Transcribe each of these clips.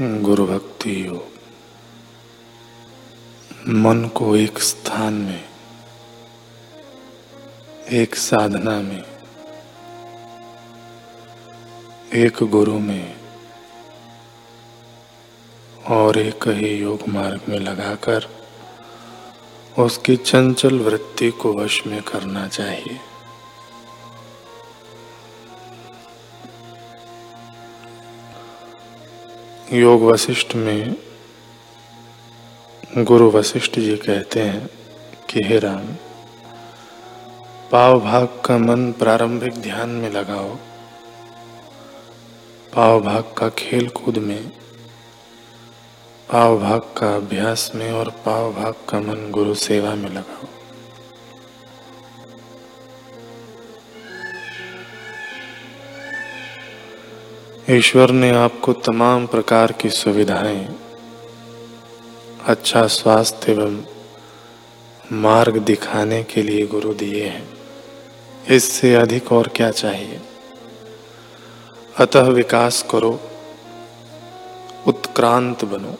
गुरु भक्ति योग मन को एक स्थान में, एक साधना में, एक गुरु में और एक ही योग मार्ग में लगाकर उसकी चंचल वृत्ति को वश में करना चाहिए। योग वशिष्ठ में गुरु वशिष्ठ जी कहते हैं कि, हे राम, पाव भाग का मन प्रारंभिक ध्यान में लगाओ। पाव भाग का खेल कूद में, पाव भाग का अभ्यास में और पाव भाग का मन गुरु सेवा में लगाओ। ईश्वर ने आपको तमाम प्रकार की सुविधाएँ अच्छा स्वास्थ्य एवं मार्ग दिखाने के लिए गुरु दिए हैं। इससे अधिक और क्या चाहिए? अतः विकास करो, उत्क्रांत बनो,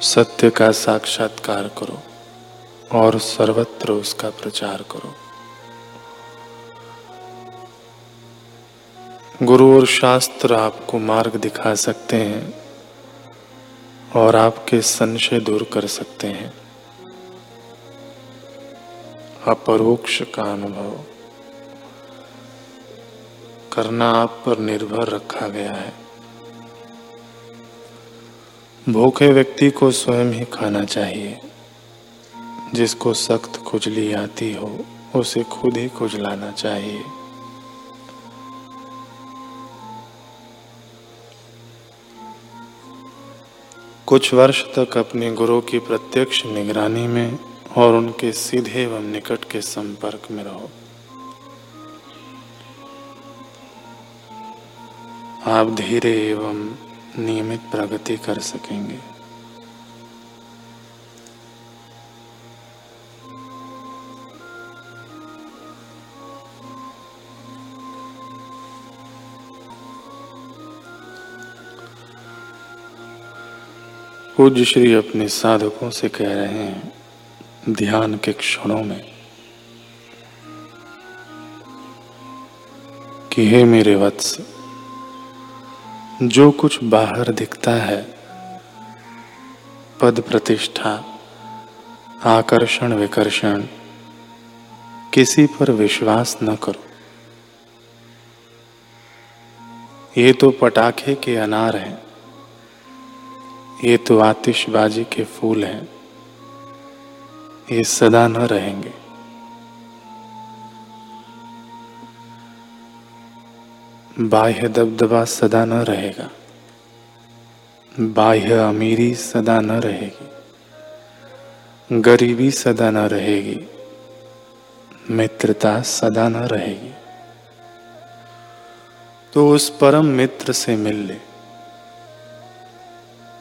सत्य का साक्षात्कार करो और सर्वत्र उसका प्रचार करो। गुरु और शास्त्र आपको मार्ग दिखा सकते हैं और आपके संशय दूर कर सकते हैं। अपरोक्ष का अनुभव। करना आप पर निर्भर रखा गया है। भूखे व्यक्ति को स्वयं ही खाना चाहिए। जिसको सख्त खुजली आती हो, उसे खुद ही खुजलाना चाहिए। कुछ वर्ष तक अपने गुरु की प्रत्यक्ष निगरानी में और उनके सीधे एवं निकट के संपर्क में रहो। आप धीरे एवं नियमित प्रगति कर सकेंगे। पूज्य श्री अपने साधकों से कह रहे हैं, ध्यान के क्षणों में, कि हे मेरे वत्स, जो कुछ बाहर दिखता है, पद प्रतिष्ठा, आकर्षण विकर्षण, किसी पर विश्वास न करो। ये तो पटाखे के अनार हैं। ये तो आतिशबाजी के फूल हैं। ये सदा न रहेंगे। बाह्य दबदबा सदा न रहेगा। बाह्य अमीरी सदा न रहेगी। गरीबी सदा न रहेगी। मित्रता सदा न रहेगी। तो उस परम मित्र से मिल ले।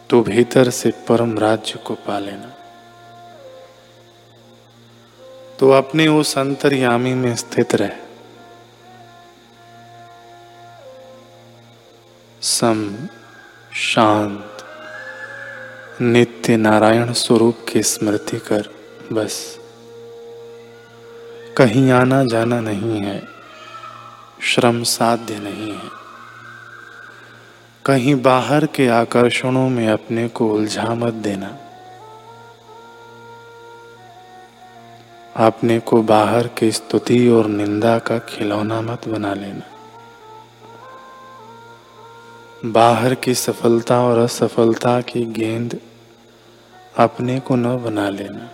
तो भीतर से परम राज्य को पा लेना। तो अपने उस अंतर्यामी में स्थित रह। सम शांत, नित्य नारायण स्वरूप की स्मृति कर बस। कहीं आना जाना नहीं है, श्रम साध्य नहीं है। कहीं बाहर के आकर्षणों में अपने को उलझा मत देना। अपने को बाहर की स्तुति और निंदा का खिलौना मत बना लेना। बाहर की सफलता और असफलता की गेंद अपने को न बना लेना।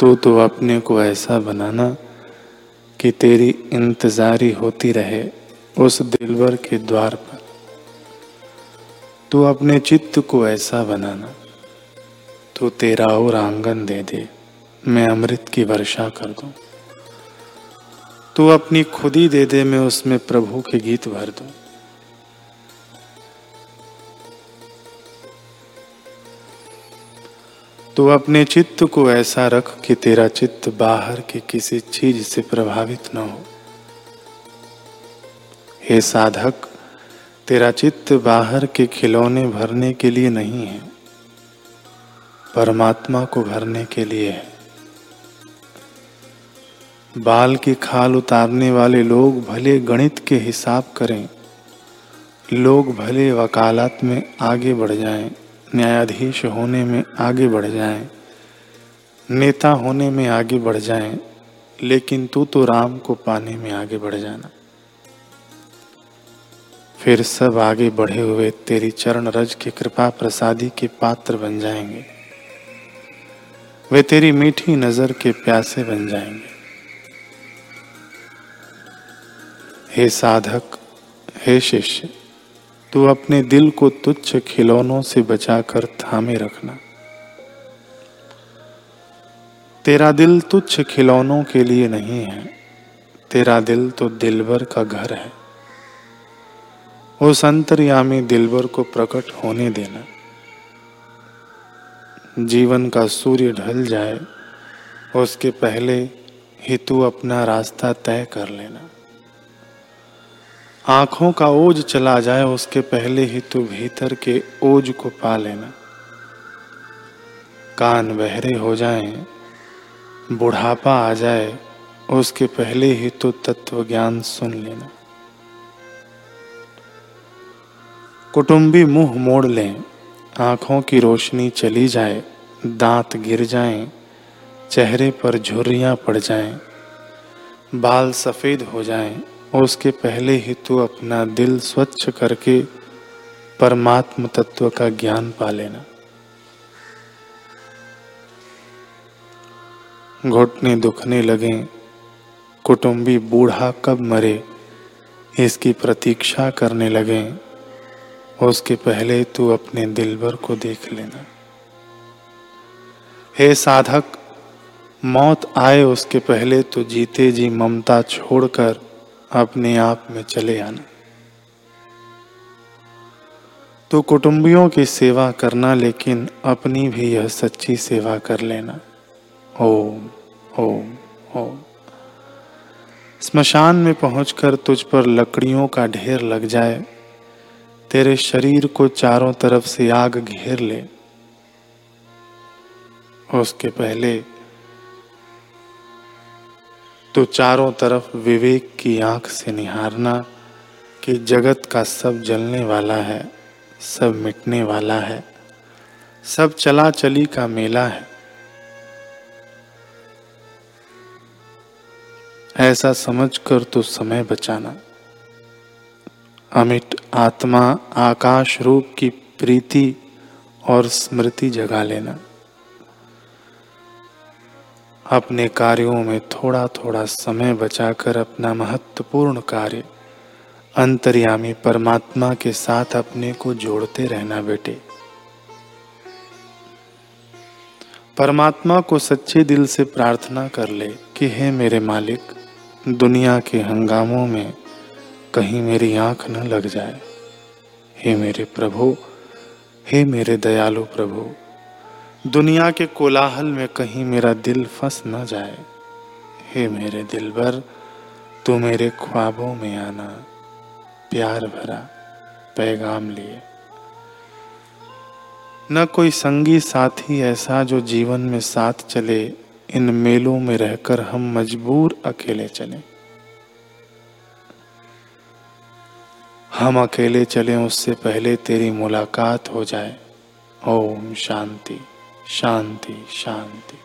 तो तो अपने को ऐसा बनाना कि तेरी इंतजारी होती रहे उस दिलवर के द्वार पर। तू अपने चित्त को ऐसा बनाना, तू तेरा और आँगन दे दे, मैं अमृत की वर्षा कर दूँ। तू अपनी खुदी दे दे, मैं उसमें प्रभु के गीत भर दूँ। तो अपने चित्त को ऐसा रख कि तेरा चित्त बाहर की किसी चीज़ से प्रभावित न हो। हे साधक तेरा चित्त बाहर के खिलौने भरने के लिए नहीं है परमात्मा को भरने के लिए है। बाल की खाल उतारने वाले लोग भले गणित के हिसाब करें लोग भले वकालत में आगे बढ़ जाएँ, न्यायाधीश होने में आगे बढ़ जाएँ, नेता होने में आगे बढ़ जाएँ, लेकिन तू तो राम को पाने में आगे बढ़ जाना। फिर सब आगे बढ़े हुए तेरी चरण रज की कृपा प्रसादी के पात्र बन जाएँगे। वे तेरी मीठी नज़र के प्यासे बन जाएँगे। हे साधक हे शिष्य तू अपने दिल को तुच्छ खिलौनों से बचाकर थामे रखना। तेरा दिल तुच्छ खिलौनों के लिए नहीं है, तेरा दिल तो दिलबर का घर है। उस अंतर्यामी दिलबर को प्रकट होने देना। जीवन का सूर्य ढल जाए, उसके पहले ही तू अपना रास्ता तय कर लेना। आँखों का ओज चला जाए उसके पहले ही तू भीतर के ओज को पा लेना। कान बहरे हो जाए बुढ़ापा आ जाए उसके पहले ही तो तत्व ज्ञान सुन लेना। कुटुंबी मुँह मोड़ लें आँखों की रोशनी चली जाए दांत गिर जाएँ, चेहरे पर झुर्रियाँ पड़ जाएँ, बाल सफ़ेद हो जाएँ, उसके पहले ही तू अपना दिल स्वच्छ करके परमात्म तत्व का ज्ञान पा लेना। घुटने दुखने लगे, कुटुंबी बूढ़ा कब मरे, इसकी प्रतीक्षा करने लगे, उसके पहले तू अपने दिलबर को देख लेना। हे साधक, मौत आए उसके पहले तो जीते जी ममता छोड़कर अपने आप में चले आना। तो कुटुंबियों की सेवा करना, लेकिन अपनी भी यह सच्ची सेवा कर लेना। ओम ओम ओम। स्मशान में पहुंचकर तुझ पर लकड़ियों का ढेर लग जाए। तेरे शरीर को चारों तरफ़ से आग घेर ले। उसके पहले तो चारों तरफ़ विवेक की आँख से निहारना कि जगत का सब जलने वाला है, सब मिटने वाला है, सब चला चली का मेला है। ऐसा समझकर तो समय बचाना। अमिट आत्मा आकाश रूप की प्रीति और स्मृति जगा लेना। अपने कार्यों में थोड़ा थोड़ा समय बचाकर अपना महत्वपूर्ण कार्य, अंतर्यामी परमात्मा के साथ अपने को जोड़ते रहना बेटे। परमात्मा को सच्चे दिल से प्रार्थना कर ले कि हे मेरे मालिक, दुनिया के हंगामों में कहीं मेरी आँख न लग जाए। हे मेरे प्रभु, हे मेरे दयालु प्रभु दुनिया के कोलाहल में कहीं मेरा दिल फंस न जाए। हे मेरे दिल भर तू मेरे ख्वाबों में आना, प्यार भरा पैगाम लिए। न कोई संगी साथी ऐसा जो जीवन में साथ चले, इन मेलों में रहकर हम मजबूर अकेले चले। हम अकेले चले, उससे पहले तेरी मुलाकात हो जाए। ओम शांति। शांति शांति।